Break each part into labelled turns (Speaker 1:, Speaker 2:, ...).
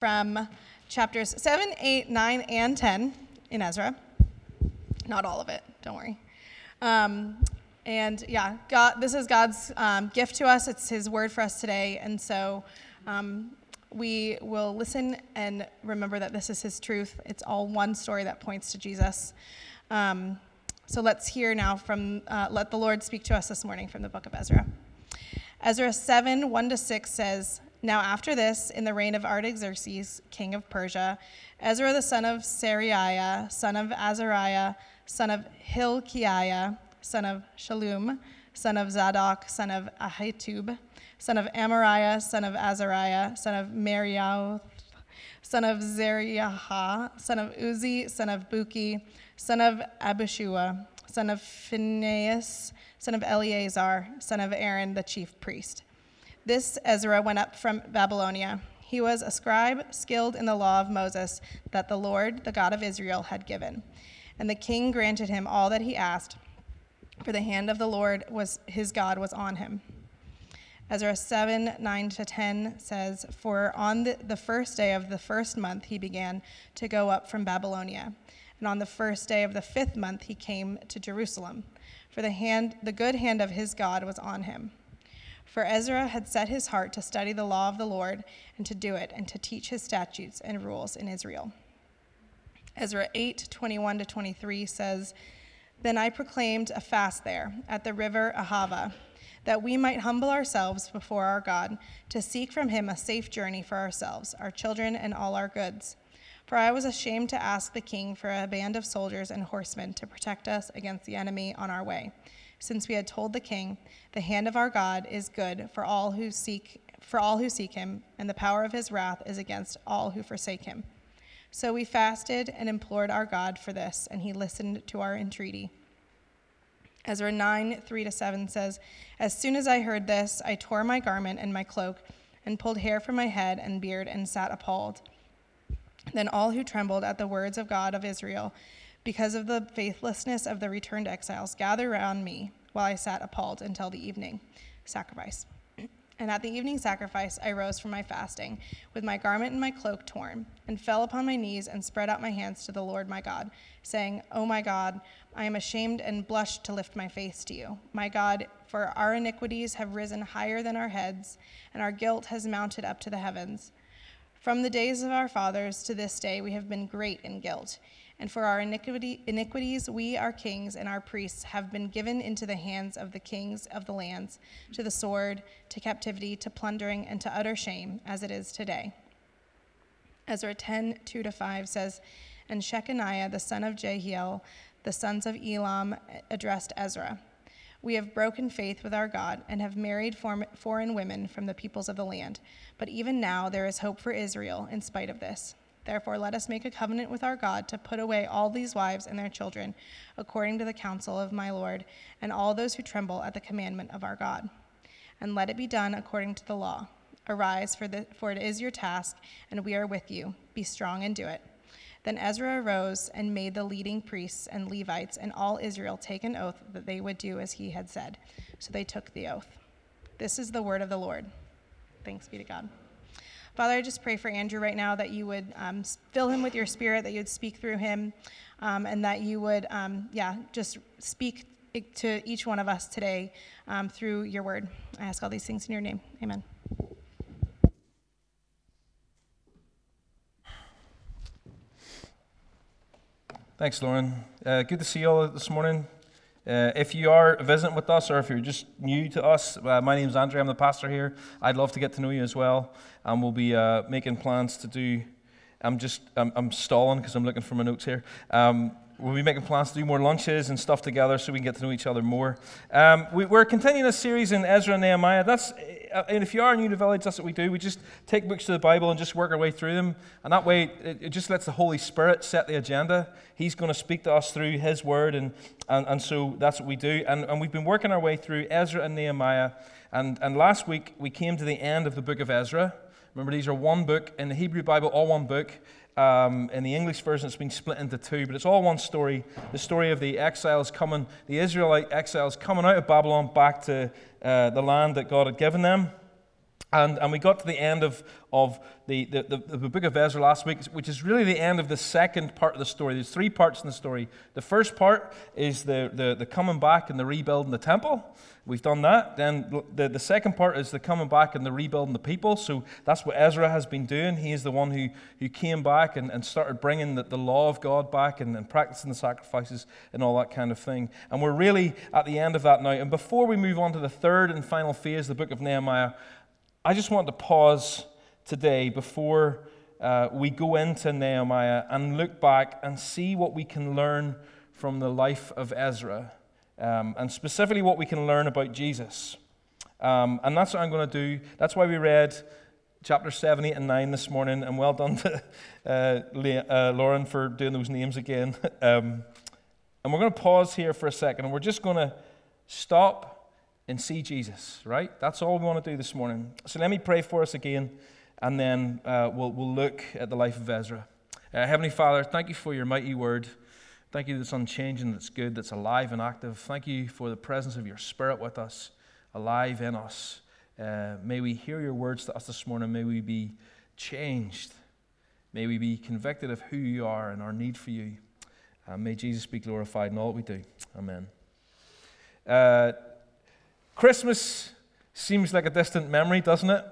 Speaker 1: from chapters 7, 8, 9, and 10 in Ezra. Not all of it, don't worry. Um, and yeah, God, this is God's um, gift to us. It's His word for us today. And so um, we will listen and remember that this is His truth. It's all one story that points to Jesus. Um, so let's hear now from, uh, let the Lord speak to us this morning from the book of Ezra. Ezra 7, 1 to 6 says, now, after this, in the reign of Artaxerxes, king of Persia, Ezra the son of Seraiah, son of Azariah, son of Hilkiah, son of Shallum, son of Zadok, son of Ahitub, son of Amariah, son of Azariah, son of Meraioth, son of Zeriah, son of Uzzi, son of Bukki, son of Abishua, son of Phinehas, son of Eleazar, son of Aaron, the chief priest. This Ezra went up from Babylonia. He was a scribe skilled in the law of Moses that the Lord, the God of Israel, had given. And the king granted him all that he asked, for the hand of the Lord was his God was on him. Ezra 7 9 to 10 says, For on the, the first day of the first month he began to go up from Babylonia. And on the first day of the fifth month he came to Jerusalem. For the hand, the good hand of his God was on him. For Ezra had set his heart to study the law of the Lord and to do it and to teach his statutes and rules in Israel. Ezra 8 21 to 23 says, Then I proclaimed a fast there at the river Ahava, that we might humble ourselves before our God, to seek from him a safe journey for ourselves, our children, and all our goods. For I was ashamed to ask the king for a band of soldiers and horsemen to protect us against the enemy on our way since we had told the king, The hand of our God is good for all who seek for all who seek him, and the power of his wrath is against all who forsake him. So we fasted and implored our God for this, and he listened to our entreaty. Ezra 9, 3 to 7 says, As soon as I heard this, I tore my garment and my cloak, and pulled hair from my head and beard, and sat appalled. Then all who trembled at the words of God of Israel because of the faithlessness of the returned exiles, gather around me while I sat appalled until the evening sacrifice. And at the evening sacrifice, I rose from my fasting, with my garment and my cloak torn, and fell upon my knees and spread out my hands to the Lord my God, saying, O my God, I am ashamed and blush to lift my face to you. My God, for our iniquities have risen higher than our heads, and our guilt has mounted up to the heavens. From the days of our fathers to this day, we have been great in guilt and for our iniquity, iniquities, we, our kings, and our priests have been given into the hands of the kings of the lands, to the sword, to captivity, to plundering, and to utter shame, as it is today. Ezra 10 2 to 5 says, And Shechaniah, the son of Jehiel, the sons of Elam, addressed Ezra. We have broken faith with our God and have married foreign women from the peoples of the land. But even now there is hope for Israel in spite of this. Therefore, let us make a covenant with our God to put away all these wives and their children, according to the counsel of my Lord, and all those who tremble at the commandment of our God. And let it be done according to the law. Arise, for, the, for it is your task, and we are with you. Be strong and do it. Then Ezra arose and made the leading priests and Levites and all Israel take an oath that they would do as he had said. So they took the oath. This is the word of the Lord. Thanks be to God. Father, I just pray for Andrew right now that you would um, fill him with your spirit, that you would speak through him, um, and that you would, um, yeah, just speak to each one of us today um, through your word. I ask all these things in your name. Amen.
Speaker 2: Thanks, Lauren. Uh, good to see you all this morning. Uh, if you are visiting with us or if you're just new to us, uh, my name is Andrew. I'm the pastor here. I'd love to get to know you as well. And we'll be uh, making plans to do. I'm just I'm, I'm stalling because I'm looking for my notes here. Um, we'll be making plans to do more lunches and stuff together so we can get to know each other more. Um, we, are continuing a series in Ezra and Nehemiah. That's Uh, and if you are new to Village, that's what we do. We just take books of the Bible and just work our way through them. And that way, it, it just lets the Holy Spirit set the agenda. He's going to speak to us through His Word, and, and, and so that's what we do. And, and we've been working our way through Ezra and Nehemiah. And, and last week, we came to the end of the book of Ezra. Remember, these are one book. In the Hebrew Bible, all one book. Um, in the English version, it's been split into two, but it's all one story. The story of the exiles coming, the Israelite exiles coming out of Babylon back to uh, the land that God had given them. And, and we got to the end of, of the, the, the, the book of Ezra last week, which is really the end of the second part of the story. There's three parts in the story. The first part is the, the, the coming back and the rebuilding the temple. We've done that. Then the, the second part is the coming back and the rebuilding the people. So that's what Ezra has been doing. He is the one who, who came back and, and started bringing the, the law of God back and, and practicing the sacrifices and all that kind of thing. And we're really at the end of that now. And before we move on to the third and final phase, the book of Nehemiah, I just want to pause today before uh, we go into Nehemiah and look back and see what we can learn from the life of Ezra, um, and specifically what we can learn about Jesus. Um, and that's what I'm going to do. That's why we read chapter 7, 8, and 9 this morning. And well done to uh, uh, Lauren for doing those names again. um, and we're going to pause here for a second, and we're just going to stop and see Jesus, right? That's all we want to do this morning. So let me pray for us again, and then uh, we'll, we'll look at the life of Ezra. Uh, Heavenly Father, thank you for your mighty word. Thank you that's unchanging, that's good, that's alive and active. Thank you for the presence of your Spirit with us, alive in us. Uh, may we hear your words to us this morning. May we be changed. May we be convicted of who you are and our need for you. And may Jesus be glorified in all that we do. Amen. Uh, Christmas seems like a distant memory, doesn't it?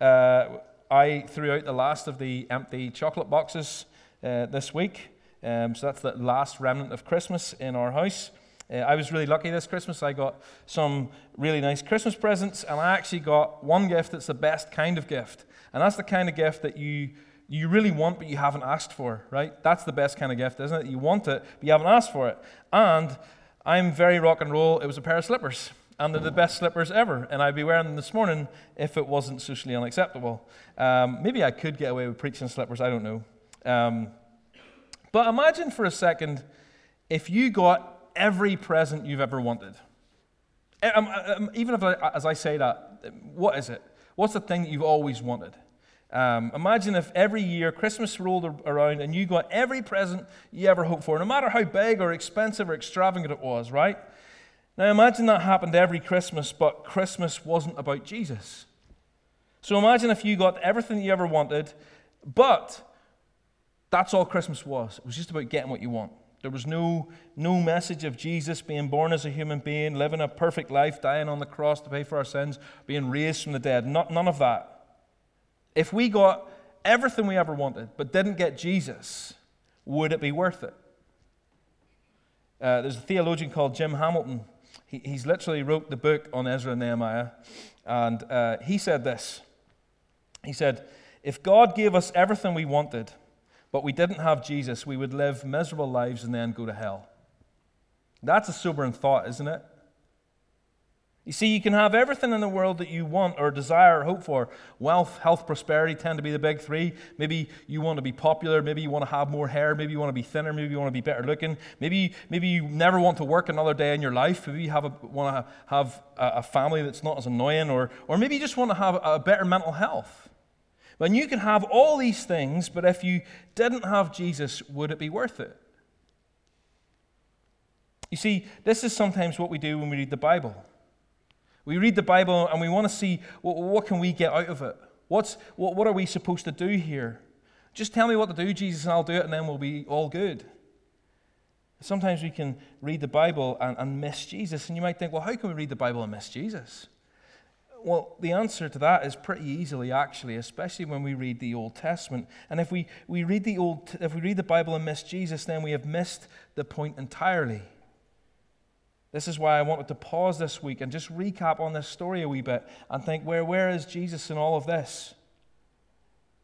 Speaker 2: Uh, I threw out the last of the empty chocolate boxes uh, this week. Um, so that's the last remnant of Christmas in our house. Uh, I was really lucky this Christmas. I got some really nice Christmas presents, and I actually got one gift that's the best kind of gift. And that's the kind of gift that you, you really want, but you haven't asked for, right? That's the best kind of gift, isn't it? You want it, but you haven't asked for it. And I'm very rock and roll. It was a pair of slippers and they're the best slippers ever. And I'd be wearing them this morning if it wasn't socially unacceptable. Um, maybe I could get away with preaching slippers, I don't know. Um, but imagine for a second if you got every present you've ever wanted. Um, um, even if as I say that, what is it? What's the thing that you've always wanted? Um, imagine if every year Christmas rolled around and you got every present you ever hoped for, no matter how big or expensive or extravagant it was, right? Now imagine that happened every Christmas, but Christmas wasn't about Jesus. So imagine if you got everything you ever wanted, but that's all Christmas was. It was just about getting what you want. There was no, no message of Jesus being born as a human being, living a perfect life, dying on the cross to pay for our sins, being raised from the dead. Not, none of that. If we got everything we ever wanted but didn't get Jesus, would it be worth it? Uh, there's a theologian called Jim Hamilton he, he's literally wrote the book on Ezra and Nehemiah, and uh, he said this. He said, If God gave us everything we wanted, but we didn't have Jesus, we would live miserable lives and then go to hell. That's a sobering thought, isn't it? You see, you can have everything in the world that you want or desire or hope for. Wealth, health, prosperity tend to be the big three. Maybe you want to be popular. Maybe you want to have more hair. Maybe you want to be thinner. Maybe you want to be better looking. Maybe, maybe you never want to work another day in your life. Maybe you have a, want to have a, family that's not as annoying. Or, or maybe you just want to have a better mental health. And you can have all these things, but if you didn't have Jesus, would it be worth it? You see, this is sometimes what we do when we read the Bible. We read the Bible and we want to see what, what can we get out of it? What's, what, what are we supposed to do here? Just tell me what to do, Jesus, and I'll do it, and then we'll be all good. Sometimes we can read the Bible and, and miss Jesus, and you might think, well, how can we read the Bible and miss Jesus? Well, the answer to that is pretty easily, actually, especially when we read the Old Testament. And if we, we read the Old, if we read the Bible and miss Jesus, then we have missed the point entirely. This is why I wanted to pause this week and just recap on this story a wee bit and think, where, where is Jesus in all of this?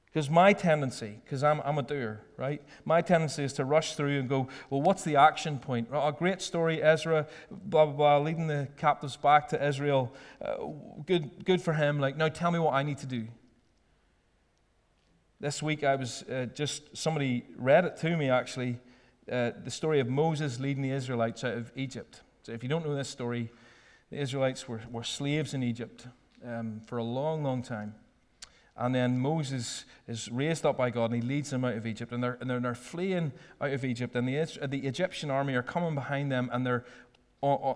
Speaker 2: Because my tendency, because I'm, I'm a doer, right? My tendency is to rush through and go, well, what's the action point? A great story, Ezra, blah, blah, blah, leading the captives back to Israel. Uh, good, good for him. Like, now tell me what I need to do. This week I was uh, just, somebody read it to me actually, uh, the story of Moses leading the Israelites out of Egypt. So if you don't know this story, the Israelites were, were slaves in Egypt um, for a long, long time. And then Moses is raised up by God and he leads them out of Egypt. And they're, and they're, they're fleeing out of Egypt. And the, the Egyptian army are coming behind them and they're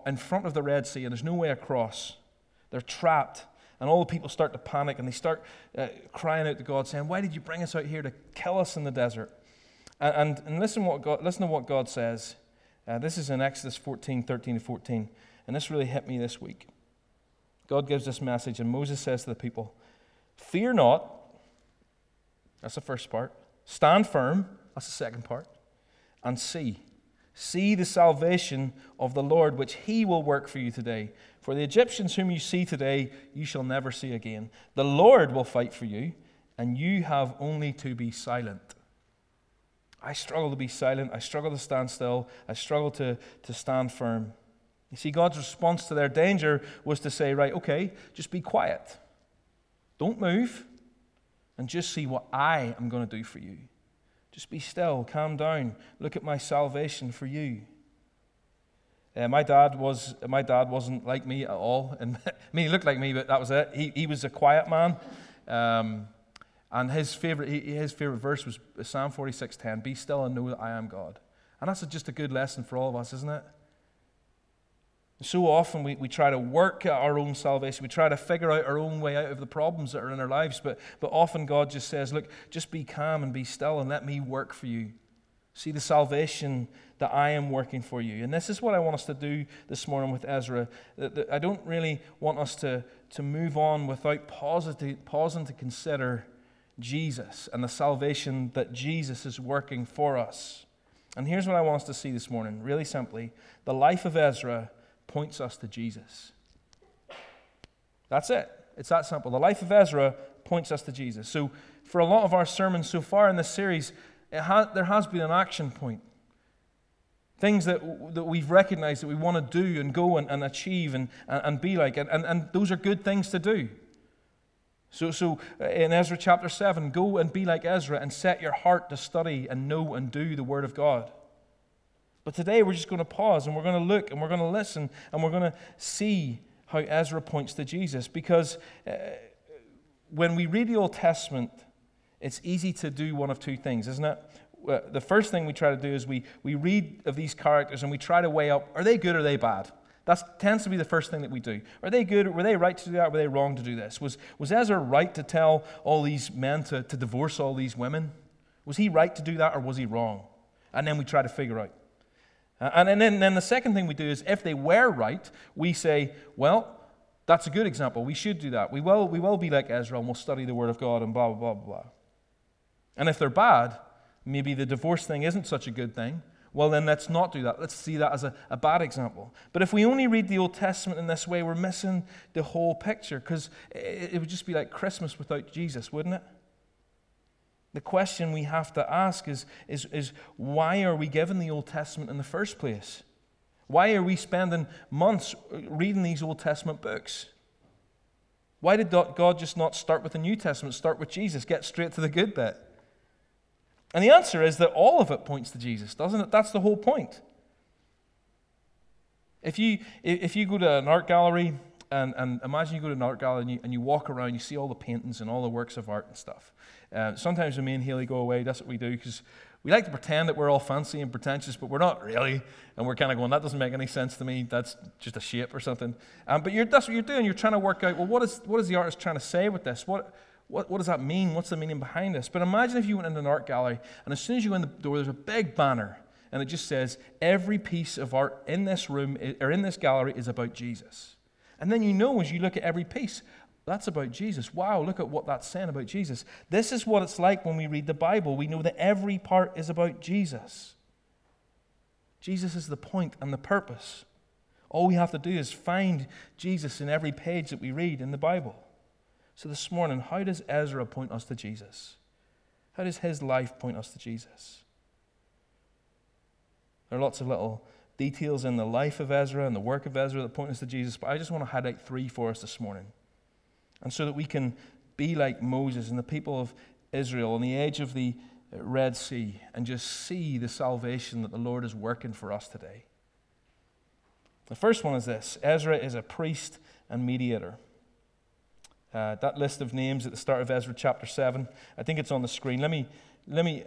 Speaker 2: in front of the Red Sea and there's no way across. They're trapped. And all the people start to panic and they start uh, crying out to God, saying, Why did you bring us out here to kill us in the desert? And, and, and listen, what God, listen to what God says. Uh, this is in Exodus 14 13 to 14. And this really hit me this week. God gives this message, and Moses says to the people, Fear not. That's the first part. Stand firm. That's the second part. And see. See the salvation of the Lord, which he will work for you today. For the Egyptians whom you see today, you shall never see again. The Lord will fight for you, and you have only to be silent. I struggle to be silent. I struggle to stand still. I struggle to, to stand firm. You see, God's response to their danger was to say, right, okay, just be quiet. Don't move, and just see what I am going to do for you. Just be still, calm down, look at my salvation for you. Uh, my dad was my dad wasn't like me at all, and I mean he looked like me, but that was it. He he was a quiet man, um, and his favorite his favorite verse was Psalm forty six ten. Be still and know that I am God, and that's just a good lesson for all of us, isn't it? So often we, we try to work at our own salvation. We try to figure out our own way out of the problems that are in our lives. But, but often God just says, Look, just be calm and be still and let me work for you. See the salvation that I am working for you. And this is what I want us to do this morning with Ezra. I don't really want us to, to move on without pausing, pausing to consider Jesus and the salvation that Jesus is working for us. And here's what I want us to see this morning really simply the life of Ezra points us to Jesus. That's it. It's that simple. The life of Ezra points us to Jesus. So, for a lot of our sermons so far in this series, ha- there has been an action point. Things that, that we've recognized that we want to do and go and, and achieve and, and, and be like. And, and, and those are good things to do. So, so uh, in Ezra chapter 7, go and be like Ezra and set your heart to study and know and do the Word of God. But today we're just going to pause and we're going to look and we're going to listen and we're going to see how Ezra points to Jesus. Because uh, when we read the Old Testament, it's easy to do one of two things, isn't it? The first thing we try to do is we, we read of these characters and we try to weigh up are they good or are they bad? That tends to be the first thing that we do. Are they good? Were they right to do that? Were they wrong to do this? Was, was Ezra right to tell all these men to, to divorce all these women? Was he right to do that or was he wrong? And then we try to figure out. Uh, and, and then, then the second thing we do is if they were right, we say, well, that's a good example. We should do that. We will, we will be like Ezra and we'll study the Word of God and blah, blah, blah, blah. And if they're bad, maybe the divorce thing isn't such a good thing. Well, then let's not do that. Let's see that as a, a bad example. But if we only read the Old Testament in this way, we're missing the whole picture because it, it would just be like Christmas without Jesus, wouldn't it? The question we have to ask is, is, is why are we given the Old Testament in the first place? Why are we spending months uh, reading these Old Testament books? Why did God just not start with the New Testament, start with Jesus, get straight to the good bit? And the answer is that all of it points to Jesus, doesn't it? That's the whole point. If you, if you go to an art gallery, and, and imagine you go to an art gallery and you, and you walk around, you see all the paintings and all the works of art and stuff. Uh, sometimes when me and Haley go away, that's what we do because we like to pretend that we're all fancy and pretentious, but we're not really. And we're kind of going, that doesn't make any sense to me. That's just a shape or something. Um, but that's what you're doing. You're trying to work out, well, what is, what is the artist trying to say with this? What, what, what does that mean? What's the meaning behind this? But imagine if you went into an art gallery, and as soon as you go in the door, there's a big banner, and it just says, every piece of art in this room or in this gallery is about Jesus. And then you know as you look at every piece, that's about Jesus. Wow, look at what that's saying about Jesus. This is what it's like when we read the Bible. We know that every part is about Jesus. Jesus is the point and the purpose. All we have to do is find Jesus in every page that we read in the Bible. So this morning, how does Ezra point us to Jesus? How does his life point us to Jesus? There are lots of little details in the life of Ezra and the work of Ezra that point us to Jesus, but I just want to highlight three for us this morning. And so that we can be like Moses and the people of Israel on the edge of the Red Sea and just see the salvation that the Lord is working for us today. The first one is this Ezra is a priest and mediator. Uh, that list of names at the start of Ezra chapter 7, I think it's on the screen. Let me, let me,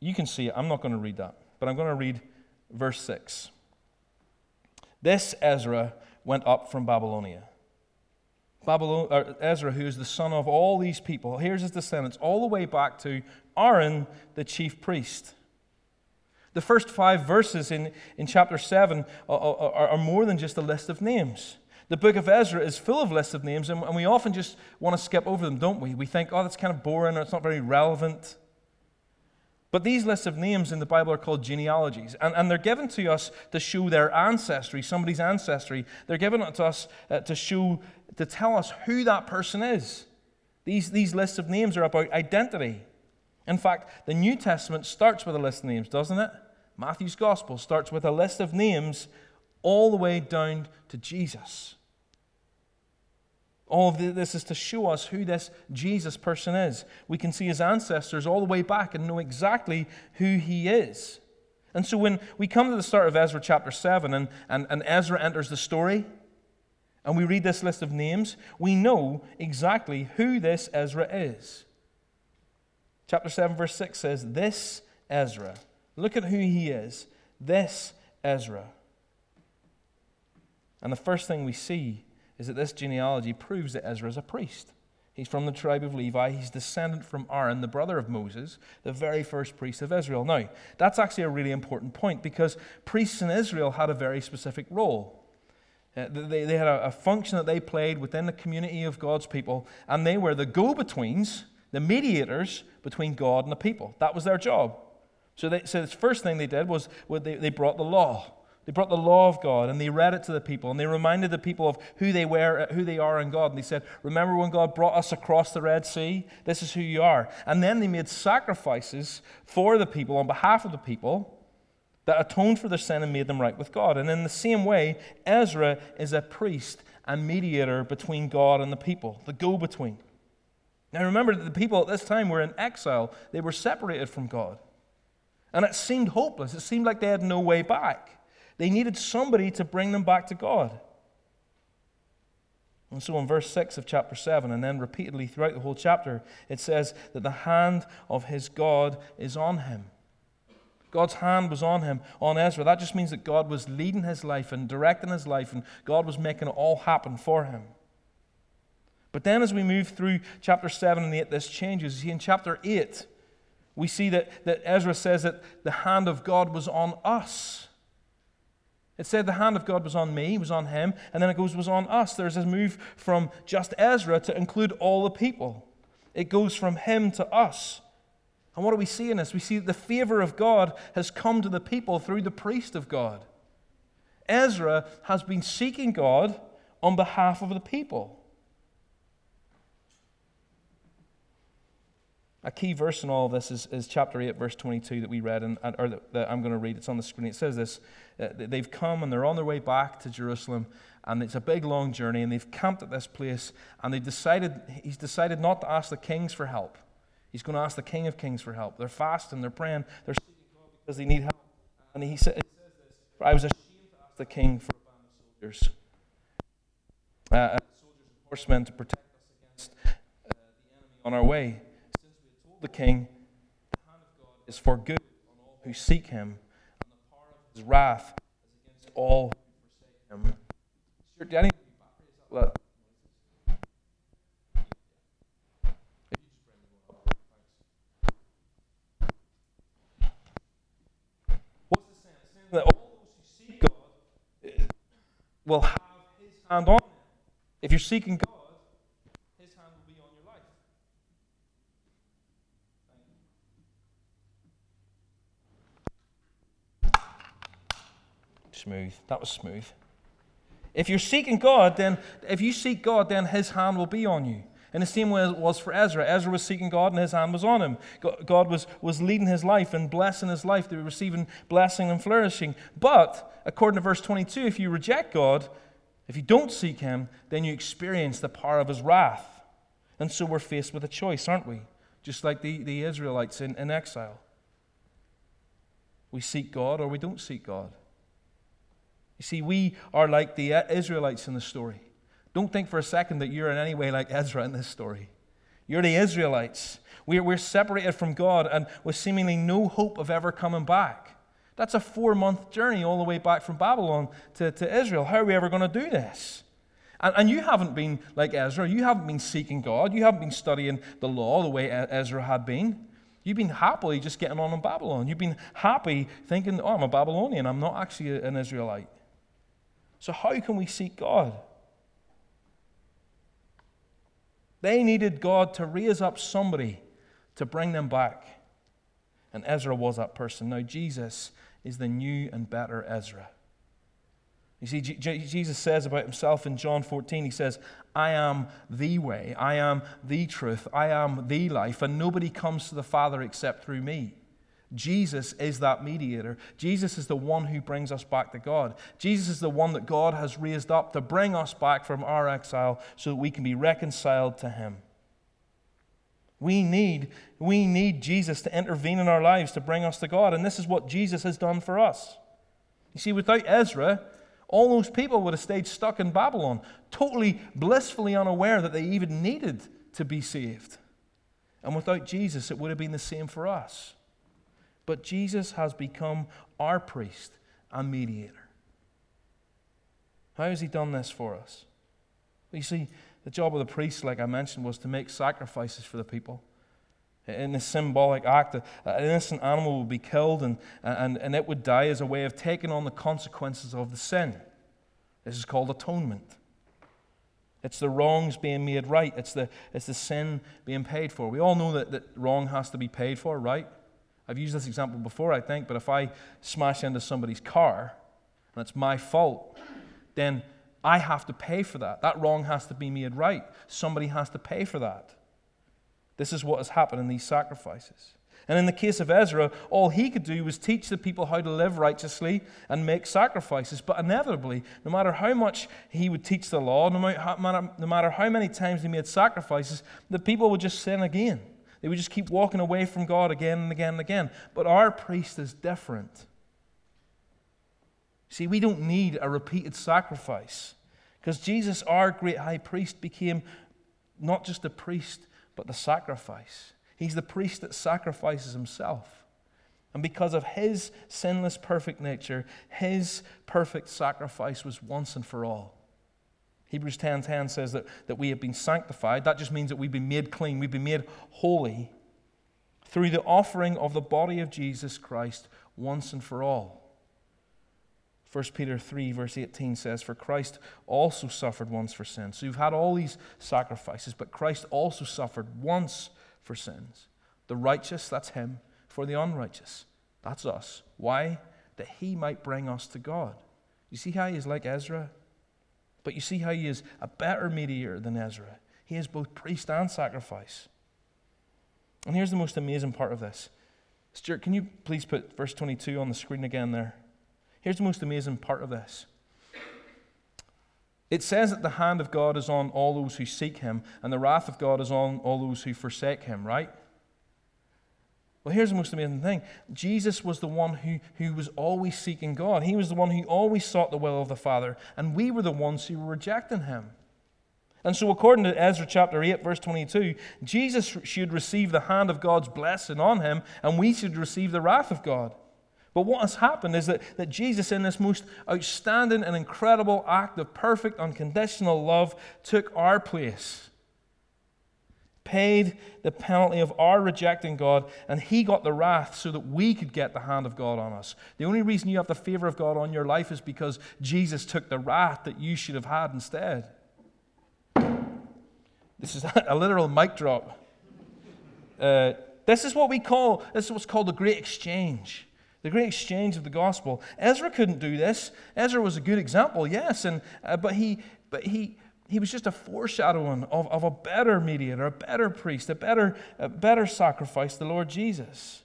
Speaker 2: you can see it. I'm not going to read that, but I'm going to read verse 6. This Ezra went up from Babylonia Babylon, or Ezra, who is the son of all these people. Here's his descendants, all the way back to Aaron, the chief priest. The first five verses in, in chapter 7 are, are, are more than just a list of names. The book of Ezra is full of lists of names, and, and we often just want to skip over them, don't we? We think, oh, that's kind of boring or it's not very relevant. But these lists of names in the Bible are called genealogies, and, and they're given to us to show their ancestry, somebody's ancestry. They're given to us uh, to show, to tell us who that person is. These, these lists of names are about identity. In fact, the New Testament starts with a list of names, doesn't it? Matthew's Gospel starts with a list of names all the way down to Jesus. All of this is to show us who this Jesus person is. We can see his ancestors all the way back and know exactly who he is. And so when we come to the start of Ezra chapter 7 and, and, and Ezra enters the story, and we read this list of names, we know exactly who this Ezra is. Chapter 7, verse 6 says, This Ezra. Look at who he is. This Ezra. And the first thing we see is that this genealogy proves that Ezra is a priest. He's from the tribe of Levi. He's descendant from Aaron, the brother of Moses, the very first priest of Israel. Now, that's actually a really important point because priests in Israel had a very specific role. Uh, they, they had a, a function that they played within the community of God's people, and they were the go betweens, the mediators between God and the people. That was their job. So, they, so the first thing they did was they, they brought the law. They brought the law of God and they read it to the people and they reminded the people of who they were, who they are in God. And they said, "Remember when God brought us across the Red Sea? This is who you are." And then they made sacrifices for the people on behalf of the people that atoned for their sin and made them right with God. And in the same way, Ezra is a priest and mediator between God and the people, the go-between. Now remember that the people at this time were in exile. They were separated from God. And it seemed hopeless. It seemed like they had no way back. They needed somebody to bring them back to God. And so in verse 6 of chapter 7, and then repeatedly throughout the whole chapter, it says that the hand of his God is on him. God's hand was on him, on Ezra. That just means that God was leading his life and directing his life, and God was making it all happen for him. But then as we move through chapter 7 and 8, this changes. See, in chapter 8, we see that, that Ezra says that the hand of God was on us. It said the hand of God was on me, was on him, and then it goes, was on us. There's this move from just Ezra to include all the people. It goes from him to us. And what do we see in this? We see that the favor of God has come to the people through the priest of God. Ezra has been seeking God on behalf of the people. A key verse in all of this is, is chapter 8, verse 22 that we read, and, or that, that I'm going to read. It's on the screen. It says this They've come and they're on their way back to Jerusalem, and it's a big, long journey, and they've camped at this place, and they've decided, he's decided not to ask the kings for help. He's going to ask the King of Kings for help. They're fasting, they're praying, they're seeking God because they need help. And he, says I was ashamed to ask the king for a band of soldiers, uh, uh, soldiers and horsemen to protect us against uh, the enemy on our way the king, the hand of God is for good on all who seek him, and the power of his wrath against all who forsake him. What's it saying? That all those who seek God eh, will have his hand on. If you're seeking God, Smooth. That was smooth. If you're seeking God, then if you seek God, then his hand will be on you. In the same way it was for Ezra. Ezra was seeking God and his hand was on him. God was, was leading his life and blessing his life. They were receiving blessing and flourishing. But, according to verse 22, if you reject God, if you don't seek him, then you experience the power of his wrath. And so we're faced with a choice, aren't we? Just like the, the Israelites in, in exile. We seek God or we don't seek God. You see, we are like the Israelites in the story. Don't think for a second that you're in any way like Ezra in this story. You're the Israelites. We're, we're separated from God and with seemingly no hope of ever coming back. That's a four month journey all the way back from Babylon to, to Israel. How are we ever going to do this? And, and you haven't been like Ezra. You haven't been seeking God. You haven't been studying the law the way Ezra had been. You've been happily just getting on in Babylon. You've been happy thinking, oh, I'm a Babylonian. I'm not actually an Israelite. So, how can we seek God? They needed God to raise up somebody to bring them back. And Ezra was that person. Now, Jesus is the new and better Ezra. You see, Jesus says about himself in John 14, he says, I am the way, I am the truth, I am the life, and nobody comes to the Father except through me. Jesus is that mediator. Jesus is the one who brings us back to God. Jesus is the one that God has raised up to bring us back from our exile so that we can be reconciled to Him. We need, we need Jesus to intervene in our lives to bring us to God, and this is what Jesus has done for us. You see, without Ezra, all those people would have stayed stuck in Babylon, totally blissfully unaware that they even needed to be saved. And without Jesus, it would have been the same for us. But Jesus has become our priest and mediator. How has he done this for us? Well, you see, the job of the priest, like I mentioned, was to make sacrifices for the people. In this symbolic act, an innocent animal would be killed and, and, and it would die as a way of taking on the consequences of the sin. This is called atonement. It's the wrongs being made right, it's the, it's the sin being paid for. We all know that, that wrong has to be paid for, right? I've used this example before, I think, but if I smash into somebody's car and it's my fault, then I have to pay for that. That wrong has to be made right. Somebody has to pay for that. This is what has happened in these sacrifices. And in the case of Ezra, all he could do was teach the people how to live righteously and make sacrifices. But inevitably, no matter how much he would teach the law, no matter, no matter how many times he made sacrifices, the people would just sin again. They would just keep walking away from God again and again and again. But our priest is different. See, we don't need a repeated sacrifice because Jesus, our great high priest, became not just a priest, but the sacrifice. He's the priest that sacrifices himself. And because of his sinless, perfect nature, his perfect sacrifice was once and for all. Hebrews 10:10 10, 10 says that, that we have been sanctified. That just means that we've been made clean, we've been made holy through the offering of the body of Jesus Christ once and for all. 1 Peter 3, verse 18 says, For Christ also suffered once for sins. So you've had all these sacrifices, but Christ also suffered once for sins. The righteous, that's him. For the unrighteous, that's us. Why? That he might bring us to God. You see how he is like Ezra? But you see how he is a better mediator than Ezra. He is both priest and sacrifice. And here's the most amazing part of this. Stuart, can you please put verse 22 on the screen again there? Here's the most amazing part of this. It says that the hand of God is on all those who seek him, and the wrath of God is on all those who forsake him, right? Well, here's the most amazing thing Jesus was the one who, who was always seeking God. He was the one who always sought the will of the Father, and we were the ones who were rejecting him. And so, according to Ezra chapter 8, verse 22, Jesus should receive the hand of God's blessing on him, and we should receive the wrath of God. But what has happened is that, that Jesus, in this most outstanding and incredible act of perfect, unconditional love, took our place, paid the penalty of our rejecting God, and he got the wrath so that we could get the hand of God on us. The only reason you have the favor of God on your life is because Jesus took the wrath that you should have had instead. This is a literal mic drop. Uh, this is what we call, this is what's called the great exchange. The great exchange of the gospel. Ezra couldn't do this. Ezra was a good example, yes, and, uh, but, he, but he, he was just a foreshadowing of, of a better mediator, a better priest, a better, a better sacrifice, the Lord Jesus.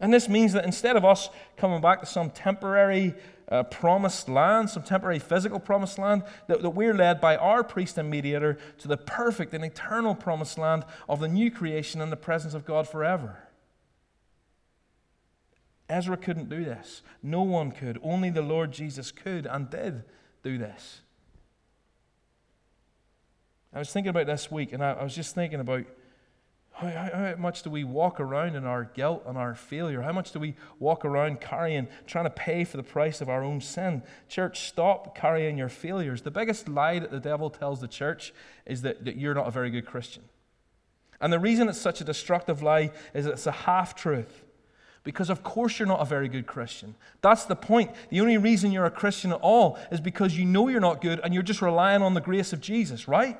Speaker 2: And this means that instead of us coming back to some temporary uh, promised land, some temporary physical promised land, that, that we're led by our priest and mediator to the perfect and eternal promised land of the new creation in the presence of God forever. Ezra couldn't do this. No one could. Only the Lord Jesus could and did do this. I was thinking about this week, and I, I was just thinking about How, how, much do we walk around in our guilt and our failure? How much do we walk around carrying, trying to pay for the price of our own sin? Church, stop carrying your failures. The biggest lie that the devil tells the church is that, that you're not a very good Christian. And the reason it's such a destructive lie is it's a half truth. Because, of course, you're not a very good Christian. That's the point. The only reason you're a Christian at all is because you know you're not good and you're just relying on the grace of Jesus, right?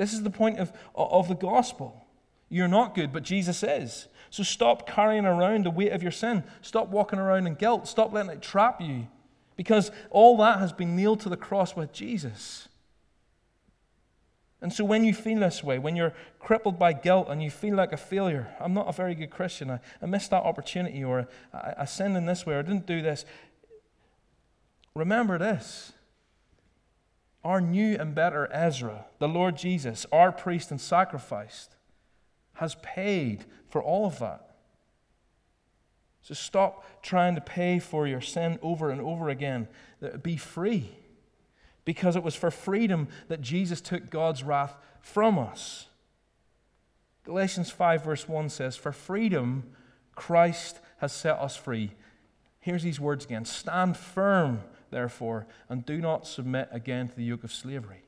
Speaker 2: This is the point of, of the gospel. You're not good, but Jesus is. So stop carrying around the weight of your sin. Stop walking around in guilt. Stop letting it trap you. Because all that has been nailed to the cross with Jesus. And so when you feel this way, when you're crippled by guilt and you feel like a failure, I'm not a very good Christian, I, I missed that opportunity, or I, I sinned in this way, or I didn't do this, remember this. Our new and better Ezra, the Lord Jesus, our priest and sacrificed, has paid for all of that. So stop trying to pay for your sin over and over again. Uh, be free because it was for freedom that Jesus took God's wrath from us. Galatians 5, verse 1 says, For freedom Christ has set us free. Here's these words again Stand firm, therefore, and do not submit again to the yoke of slavery.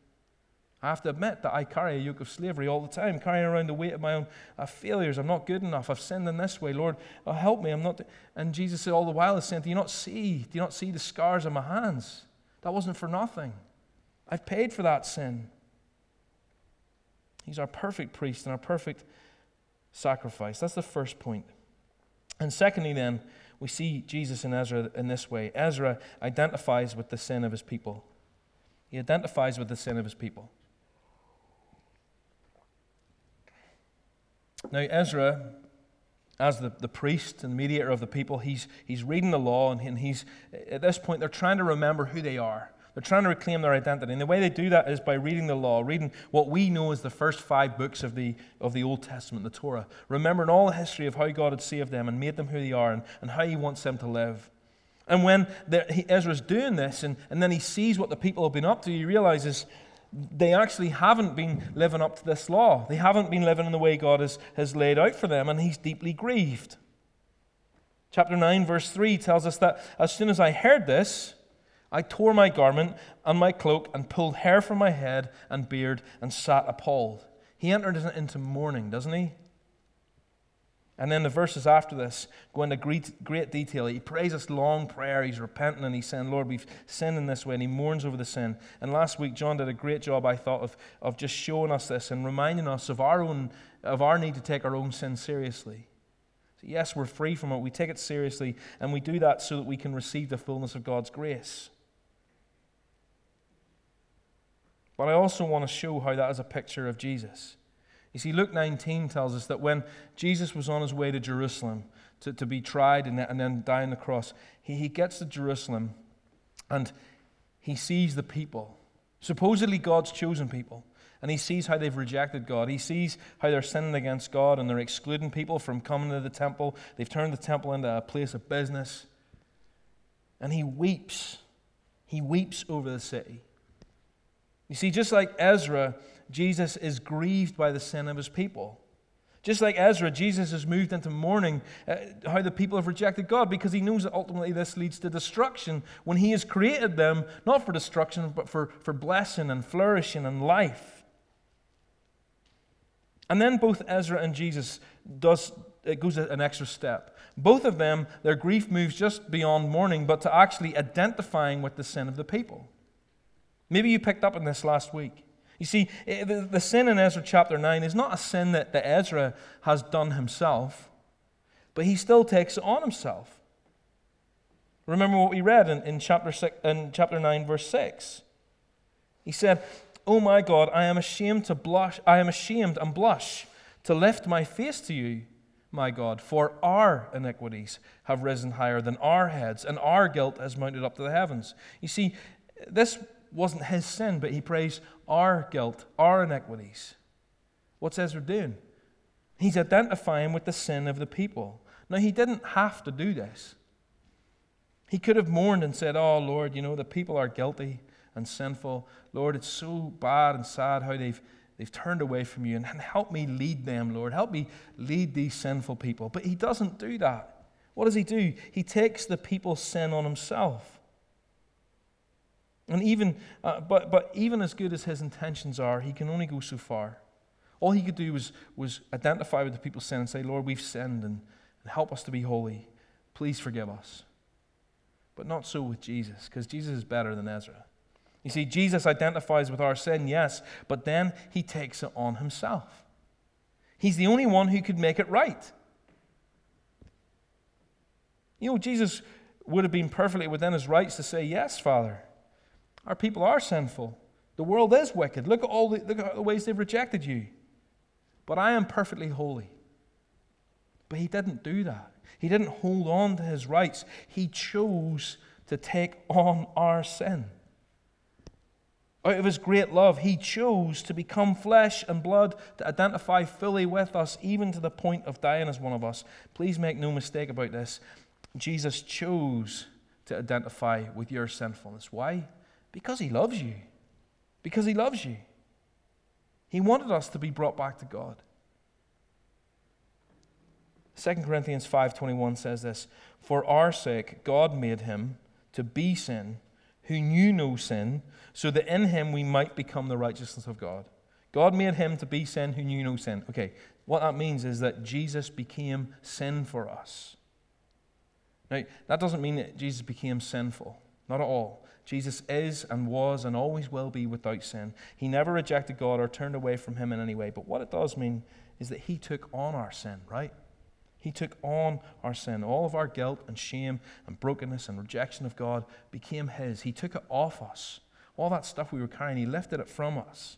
Speaker 2: I have to admit that I carry a yoke of slavery all the time, carrying around the weight of my own uh, failures. I'm not good enough. I've sinned in this way. Lord, oh, help me. I'm not. And Jesus said all the while saying, Do you not see? Do you not see the scars on my hands? That wasn't for nothing. I've paid for that sin. He's our perfect priest and our perfect sacrifice. That's the first point. And secondly, then, we see Jesus in Ezra in this way Ezra identifies with the sin of his people. He identifies with the sin of his people. Now, Ezra, as the, the priest and mediator of the people, he's, he's reading the law, and, and he's, at this point, they're trying to remember who they are. They're trying to reclaim their identity. And the way they do that is by reading the law, reading what we know as the first five books of the, of the Old Testament, the Torah, remembering all the history of how God had saved them and made them who they are and, and how He wants them to live. And when he, Ezra's doing this, and, and then he sees what the people have been up to, he realizes they actually haven't been living up to this law. They haven't been living in the way God has, has laid out for them, and he's deeply grieved. Chapter 9, verse 3 tells us that as soon as I heard this, I tore my garment and my cloak and pulled hair from my head and beard and sat appalled. He entered into mourning, doesn't he? And then the verses after this go into great, great detail. He prays this long prayer. He's repenting and he's saying, Lord, we've sinned in this way. And he mourns over the sin. And last week, John did a great job, I thought, of, of just showing us this and reminding us of our, own, of our need to take our own sin seriously. So yes, we're free from it. We take it seriously. And we do that so that we can receive the fullness of God's grace. But I also want to show how that is a picture of Jesus. You see, Luke 19 tells us that when Jesus was on his way to Jerusalem to, to be tried and, and then die on the cross, he, he gets to Jerusalem and he sees the people, supposedly God's chosen people. And he sees how they've rejected God. He sees how they're sinning against God and they're excluding people from coming to the temple. They've turned the temple into a place of business. And he weeps. He weeps over the city. You see, just like Ezra, Jesus is grieved by the sin of his people. Just like Ezra, Jesus is moved into mourning uh, how the people have rejected God because he knows that ultimately this leads to destruction when he has created them, not for destruction, but for, for blessing and flourishing and life. And then both Ezra and Jesus does it goes an extra step. Both of them, their grief moves just beyond mourning, but to actually identifying with the sin of the people. Maybe you picked up on this last week. You see, eh, the, sin in Ezra chapter 9 is not a sin that, that Ezra has done himself, but he still takes it on himself. Remember what we read in, in, chapter, six, in chapter 9, verse 6. He said, Oh my God, I am ashamed to blush, I am ashamed and blush to lift my face to you, my God, for our iniquities have risen higher than our heads, and our guilt has mounted up to the heavens. You see, this wasn't his sin, but he prays our guilt, our iniquities. What's Ezra doing? He's identifying with the sin of the people. Now, he didn't have to do this. He could have mourned and said, Oh, Lord, you know, the people are guilty and sinful. Lord, it's so bad and sad how they've, They've turned away from you. And help me lead them, Lord. Help me lead these sinful people. But he doesn't do that. What does he do? He takes the people's sin on himself. And even, uh, but, but even as good as his intentions are, he can only go so far. All he could do was, was identify with the people's sin and say, Lord, we've sinned and, and help us to be holy. Please forgive us. But not so with Jesus, because Jesus is better than Ezra. You see, Jesus identifies with our sin, yes, but then he takes it on himself. He's the only one who could make it right. You know, Jesus would have been perfectly within his rights to say, Yes, Father, our people are sinful. The world is wicked. Look at all the, look at the ways they've rejected you. But I am perfectly holy. But he didn't do that. He didn't hold on to his rights. He chose to take on our sin. Out of his great love, he chose to become flesh and blood to identify fully with us, even to the point of dying as one of us. Please make no mistake about this. Jesus chose to identify with your sinfulness. Why? Because he loves you. Because he loves you. He wanted us to be brought back to God. 2 Corinthians 5:21 says this, "For our sake God made him to be sin who knew no sin, so that in him we might become the righteousness of God. God made him to be sin who knew no sin. Okay, what that means is that Jesus became sin for us. Now, that doesn't mean that Jesus became sinful. Not at all. Jesus is and was and always will be without sin. He never rejected God or turned away from him in any way. But what it does mean is that he took on our sin, right? He took on our sin. All of our guilt and shame and brokenness and rejection of God became His. He took it off us. All that stuff we were carrying, He lifted it from us.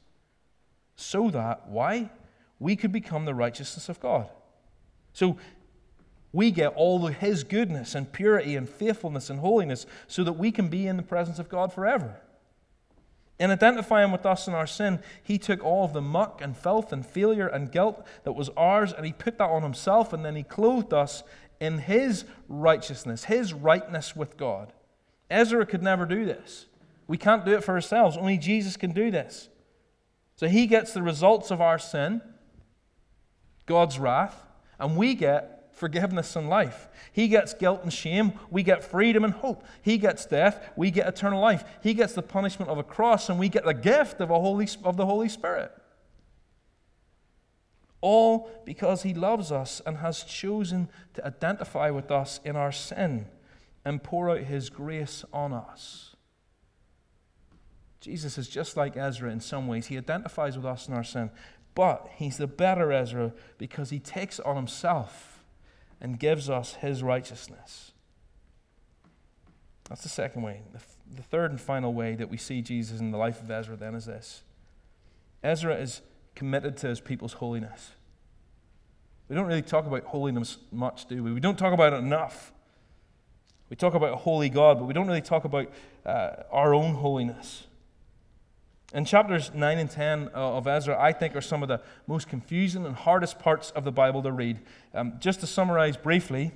Speaker 2: So that, why? We could become the righteousness of God. So we get all of His goodness and purity and faithfulness and holiness so that we can be in the presence of God forever. In identifying with us in our sin, he took all of the muck and filth and failure and guilt that was ours and he put that on himself and then he clothed us in his righteousness, his rightness with God. Ezra could never do this. We can't do it for ourselves. Only Jesus can do this. So he gets the results of our sin, God's wrath, and we get forgiveness and life. He gets guilt and shame. We get freedom and hope. He gets death. We get eternal life. He gets the punishment of a cross, and we get the gift of, a Holy, of the Holy Spirit. All because He loves us and has chosen to identify with us in our sin and pour out His grace on us. Jesus is just like Ezra in some ways. He identifies with us in our sin, but He's the better Ezra because He takes on Himself and gives us his righteousness. That's the second way. The, the third and final way that we see Jesus in the life of Ezra then is this Ezra is committed to his people's holiness. We don't really talk about holiness much, do we? We don't talk about it enough. We talk about a holy God, but we don't really talk about uh, our own holiness. And chapters 9 and 10 uh, of Ezra, I think, are some of the most confusing and hardest parts of the Bible to read. Um, just to summarize briefly,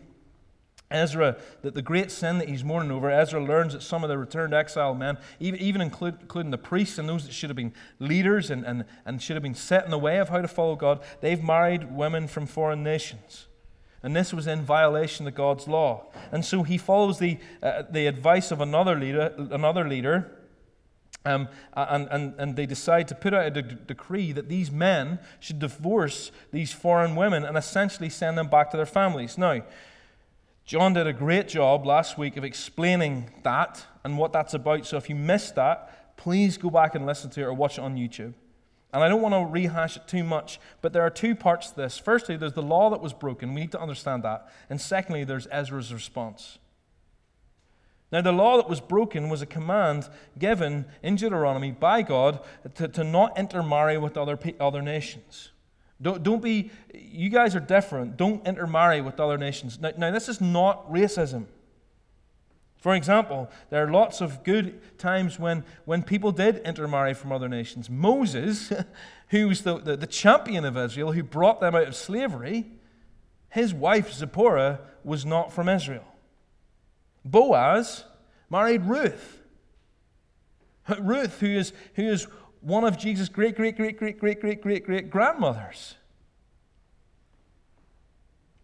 Speaker 2: Ezra, that the great sin that he's mourning over, Ezra learns that some of the returned exile men, even, even include, including the priests and those that should have been leaders and, and, and should have been set in the way of how to follow God, they've married women from foreign nations. And this was in violation of God's law. And so he follows the, uh, the advice of another leader, another leader um, and, and, and they decide to put out a de- decree that these men should divorce these foreign women and essentially send them back to their families. Now, John did a great job last week of explaining that and what that's about. So if you missed that, please go back and listen to it or watch it on YouTube. And I don't want to rehash it too much, but there are two parts to this. Firstly, there's the law that was broken. We need to understand that. And secondly, there's Ezra's response. Now, the law that was broken was a command given in Deuteronomy by God to, to not intermarry with other, other nations. Don't, don't be, you guys are different. Don't intermarry with other nations. Now, now, this is not racism. For example, there are lots of good times when, when people did intermarry from other nations. Moses, who was the, the, the champion of Israel, who brought them out of slavery, his wife Zipporah was not from Israel. Boaz married Ruth. Ruth, who is, who is one of Jesus' great, great, great, great, great, great, great, great grandmothers.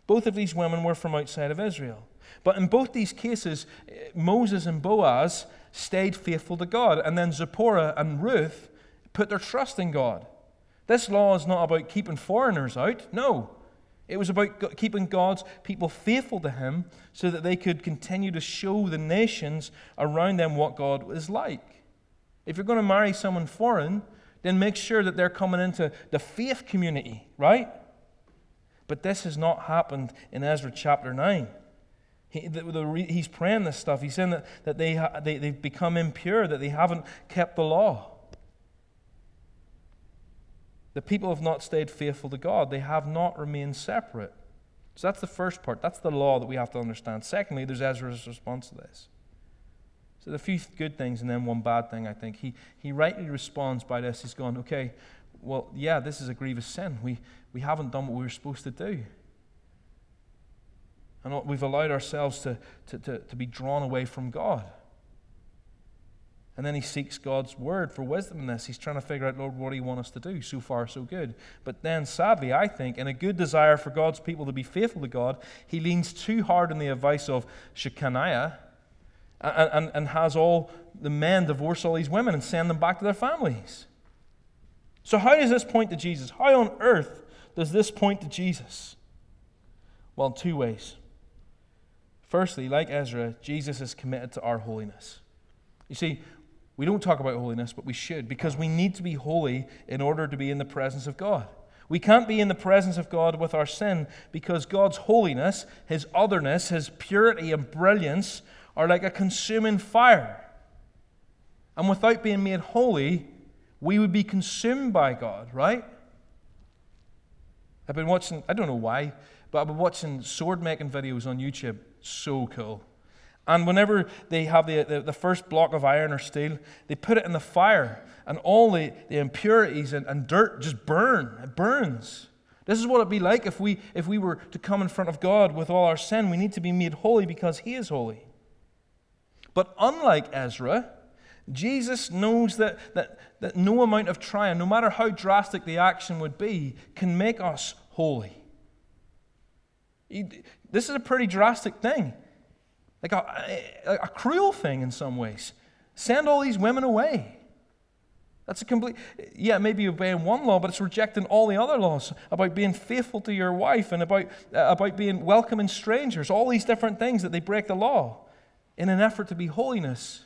Speaker 2: Both of these women were from outside of Israel. But in both these cases, eh, Moses and Boaz stayed faithful to God, and then Zipporah and Ruth put their trust in God. This law is not about keeping foreigners out. No. It was about keeping God's people faithful to Him so that they could continue to show the nations around them what God is like. If you're going to marry someone foreign, then make sure that they're coming into the faith community, right? But this has not happened in Ezra chapter 9. He, the, the, he's praying this stuff. He's saying that, that they, they, they've become impure, that they haven't kept the law. The people have not stayed faithful to God. They have not remained separate. So that's the first part. That's the law that we have to understand. Secondly, there's Ezra's response to this. So a few good things and then one bad thing, I think. He, he rightly responds by this. He's gone, okay, well, yeah, this is a grievous sin. We, we haven't done what we were supposed to do. And we've allowed ourselves to, to, to, to be drawn away from God. And then he seeks God's word for wisdom in this. He's trying to figure out, Lord, what do you want us to do? So far, so good. But then, sadly, I think, in a good desire for God's people to be faithful to God, he leans too hard on the advice of Shechaniah and, and, and has all the men divorce all these women and send them back to their families. So, how does this point to Jesus? How on earth does this point to Jesus? Well, in two ways. Firstly, like Ezra, Jesus is committed to our holiness. You see, we don't talk about holiness, but we should, because we need to be holy in order to be in the presence of God. We can't be in the presence of God with our sin because God's holiness, His otherness, His purity and brilliance are like a consuming fire. And without being made holy, we would be consumed by God, right? I've been watching, I don't know why, but I've been watching sword making videos on YouTube. So cool. And whenever they have the, the, the, first block of iron or steel, they put it in the fire, and all the, the impurities and, and dirt just burn. It burns. This is what it'd be like if we, if we were to come in front of God with all our sin. We need to be made holy because He is holy. But unlike Ezra, Jesus knows that, that, that no amount of trying, no matter how drastic the action would be, can make us holy. This is a pretty drastic thing like a, a, cruel thing in some ways. Send all these women away. That's a complete, yeah, maybe obeying one law, but it's rejecting all the other laws about being faithful to your wife and about, uh, about being welcoming strangers, all these different things that they break the law in an effort to be holiness.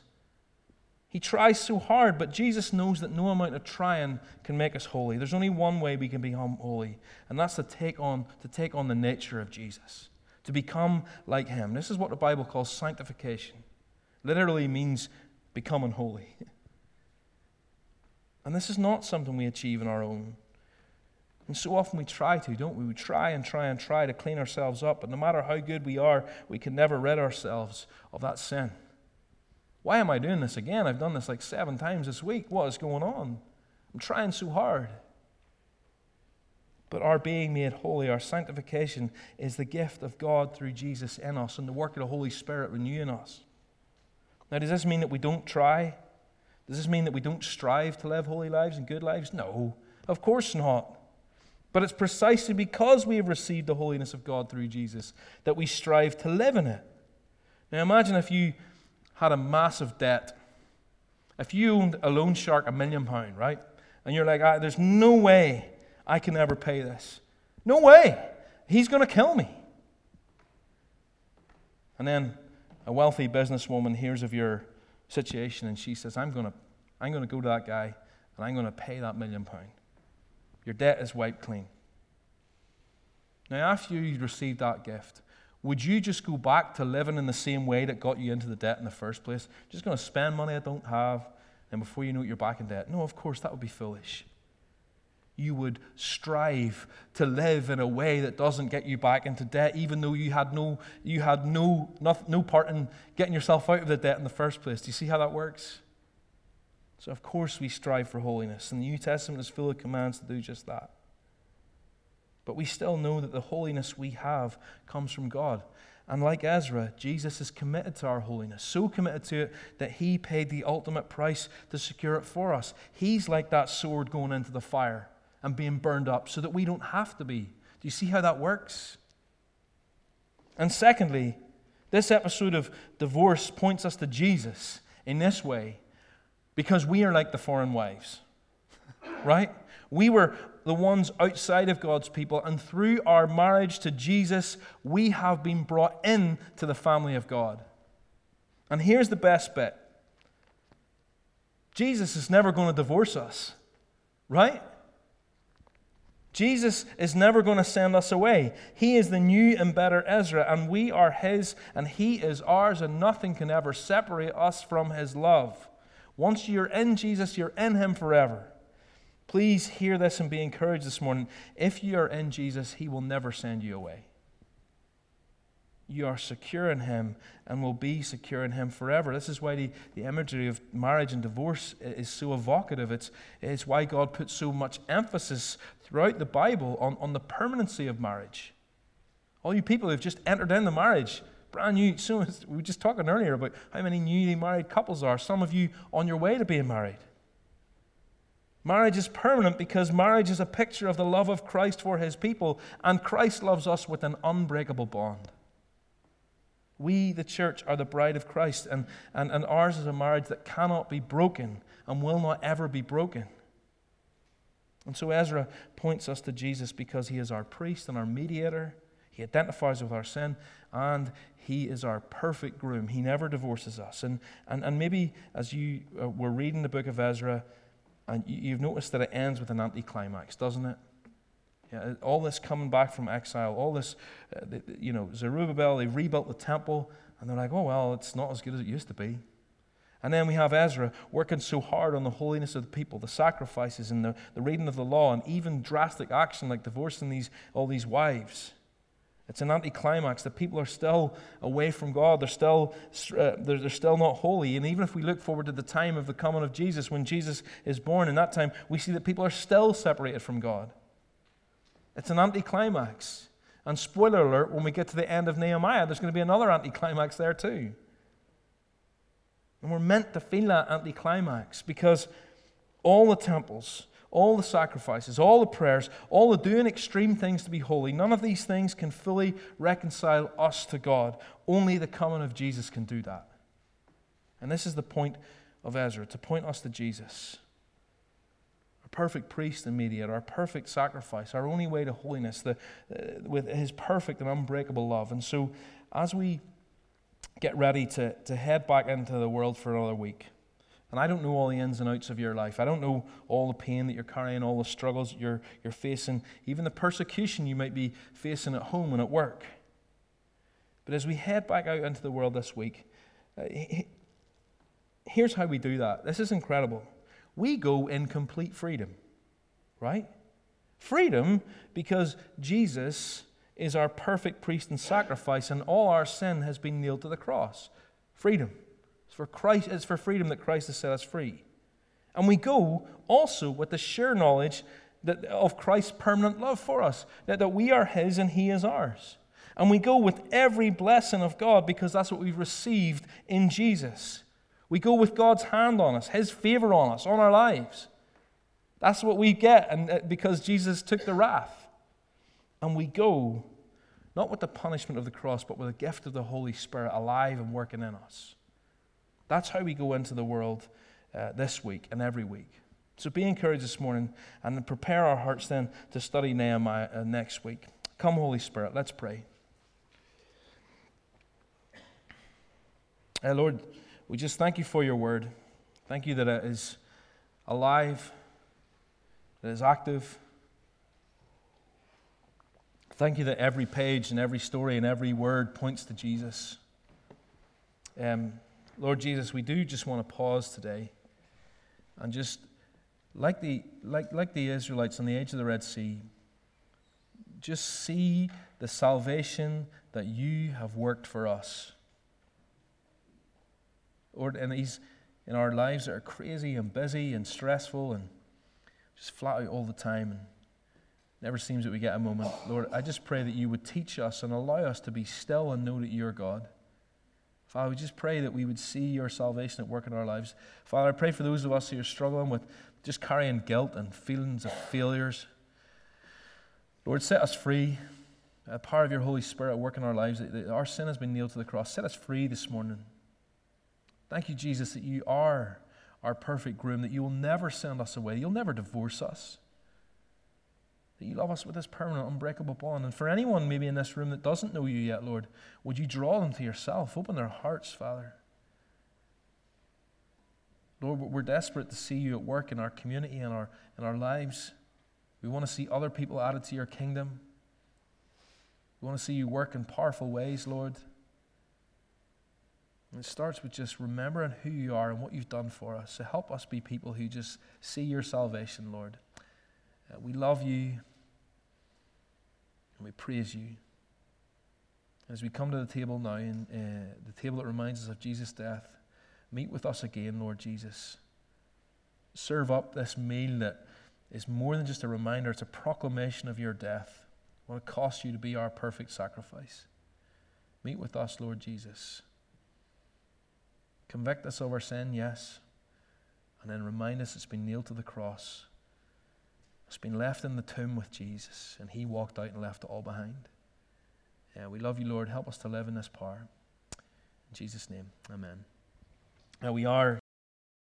Speaker 2: He tries so hard, but Jesus knows that no amount of trying can make us holy. There's only one way we can become holy, and that's to take on, to take on the nature of Jesus to become like Him. This is what the Bible calls sanctification. Literally means becoming holy. And this is not something we achieve in our own. And so often we try to, don't we? We try and try and try to clean ourselves up, but no matter how good we are, we can never rid ourselves of that sin. Why am I doing this again? I've done this like seven times this week. What is going on? I'm trying so hard. But our being made holy, our sanctification, is the gift of God through Jesus in us and the work of the Holy Spirit renewing us. Now, does this mean that we don't try? Does this mean that we don't strive to live holy lives and good lives? No, of course not. But it's precisely because we have received the holiness of God through Jesus that we strive to live in it. Now, imagine if you had a massive debt. If you owned a loan shark a million pound, right? And you're like, ah, there's no way I can never pay this. No way. He's going to kill me. And then a wealthy businesswoman hears of your situation and she says, I'm going to, I'm going to go to that guy and I'm going to pay that million pound. Your debt is wiped clean. Now, after you received that gift, would you just go back to living in the same way that got you into the debt in the first place? Just going to spend money I don't have, and before you know it, you're back in debt? No, of course, that would be foolish you would strive to live in a way that doesn't get you back into debt, even though you had no, you had no, no, no part in getting yourself out of the debt in the first place. Do you see how that works? So, of course, we strive for holiness, and the New Testament is full of commands to do just that. But we still know that the holiness we have comes from God. And like Ezra, Jesus is committed to our holiness, so committed to it that he paid the ultimate price to secure it for us. He's like that sword going into the fire and being burned up so that we don't have to be. Do you see how that works? And secondly, this episode of divorce points us to Jesus in this way because we are like the foreign wives, right? We were the ones outside of God's people, and through our marriage to Jesus, we have been brought in to the family of God. And here's the best bit Jesus is never going to divorce us, right? Jesus is never going to send us away. He is the new and better Ezra, and we are His, and He is ours, and nothing can ever separate us from His love. Once you're in Jesus, you're in Him forever. Please hear this and be encouraged this morning. If you are in Jesus, He will never send you away. You are secure in Him and will be secure in Him forever. This is why the, the imagery of marriage and divorce is so evocative. It's, it's why God puts so much emphasis throughout the Bible on, on the permanency of marriage. All you people who've just entered into marriage, brand new, so we were just talking earlier about how many newly married couples are. Some of you on your way to being married. Marriage is permanent because marriage is a picture of the love of Christ for his people, and Christ loves us with an unbreakable bond. We, the church, are the bride of Christ, and, and, and ours is a marriage that cannot be broken and will not ever be broken. And so Ezra points us to Jesus because he is our priest and our mediator. He identifies with our sin, and he is our perfect groom. He never divorces us. And, and, and maybe as you uh, were reading the book of Ezra, and you've noticed that it ends with an anticlimax, doesn't it? Yeah, all this coming back from exile, all this, uh, you know, Zerubbabel, they rebuilt the temple, and they're like, oh, well, it's not as good as it used to be. And then we have Ezra working so hard on the holiness of the people, the sacrifices, and the, the reading of the law, and even drastic action like divorcing these, all these wives. It's an anticlimax. The people are still away from God. They're still, uh, they're, they're still not holy. And even if we look forward to the time of the coming of Jesus, when Jesus is born, in that time, we see that people are still separated from God. It's an anticlimax. And spoiler alert, when we get to the end of Nehemiah, there's going to be another anticlimax there too. And we're meant to feel that anticlimax because all the temples, all the sacrifices, all the prayers, all the doing extreme things to be holy, none of these things can fully reconcile us to God. Only the coming of Jesus can do that. And this is the point of Ezra to point us to Jesus. Perfect priest and mediator, our perfect sacrifice, our only way to holiness, the, uh, with his perfect and unbreakable love. And so, as we get ready to, to head back into the world for another week, and I don't know all the ins and outs of your life. I don't know all the pain that you're carrying, all the struggles you're, you're facing, even the persecution you might be facing at home and at work. But as we head back out into the world this week, uh, here's how we do that. This is incredible. We go in complete freedom, right? Freedom because Jesus is our perfect priest and sacrifice, and all our sin has been nailed to the cross. Freedom for Christ, it's for freedom that Christ has set us free. And we go also with the sure knowledge that, of Christ's permanent love for us, that, that we are His and He is ours. And we go with every blessing of God because that's what we've received in Jesus. We go with God's hand on us, His favor on us, on our lives. That's what we get and uh, because Jesus took the wrath. And we go not with the punishment of the cross, but with the gift of the Holy Spirit alive and working in us. That's how we go into the world uh, this week and every week. So be encouraged this morning and prepare our hearts then to study Nehemiah uh, next week. Come, Holy Spirit, let's pray. Uh, Lord, we just thank you for your word. Thank you that it is alive, that it is active. Thank you that every page and every story and every word points to Jesus. Um, Lord Jesus, we do just want to pause today and just, like the, like, like the Israelites on the edge of the Red Sea, just see the salvation that you have worked for us. Lord, in these in our lives that are crazy and busy and stressful and just flat out all the time. And Never seems that we get a moment. Lord, I just pray that you would teach us and allow us to be still and know that you're God. Father, we just pray that we would see your salvation at work in our lives. Father, I pray for those of us who are struggling with just carrying guilt and feelings of failures. Lord, set us free. The power of your Holy Spirit at work in our lives. Our sin has been nailed to the cross. Set us free this morning. Thank you, Jesus, that you are our perfect groom, that you will never send us away. You'll never divorce us. That you love us with this permanent, unbreakable bond. And for anyone maybe in this room that doesn't know you yet, Lord, would you draw them to yourself? Open their hearts, Father. Lord, we're desperate to see you at work in our community and our, in our lives. We want to see other people added to your kingdom. We want to see you work in powerful ways, Lord. And it starts with just remembering who you are and what you've done for us. So help us be people who just see your salvation, Lord. Uh, we love you and we praise you. As we come to the table now, and uh, the table that reminds us of Jesus' death, meet with us again, Lord Jesus. Serve up this meal that is more than just a reminder, it's a proclamation of your death. What it cost you to be our perfect sacrifice. Meet with us, Lord Jesus. Convict us of our sin, yes. And then remind us it's been nailed to the cross. It's been left in the tomb with Jesus, and he walked out and left it all behind. Yeah, we love you, Lord. Help us to live in this power. In Jesus' name, amen. Now we are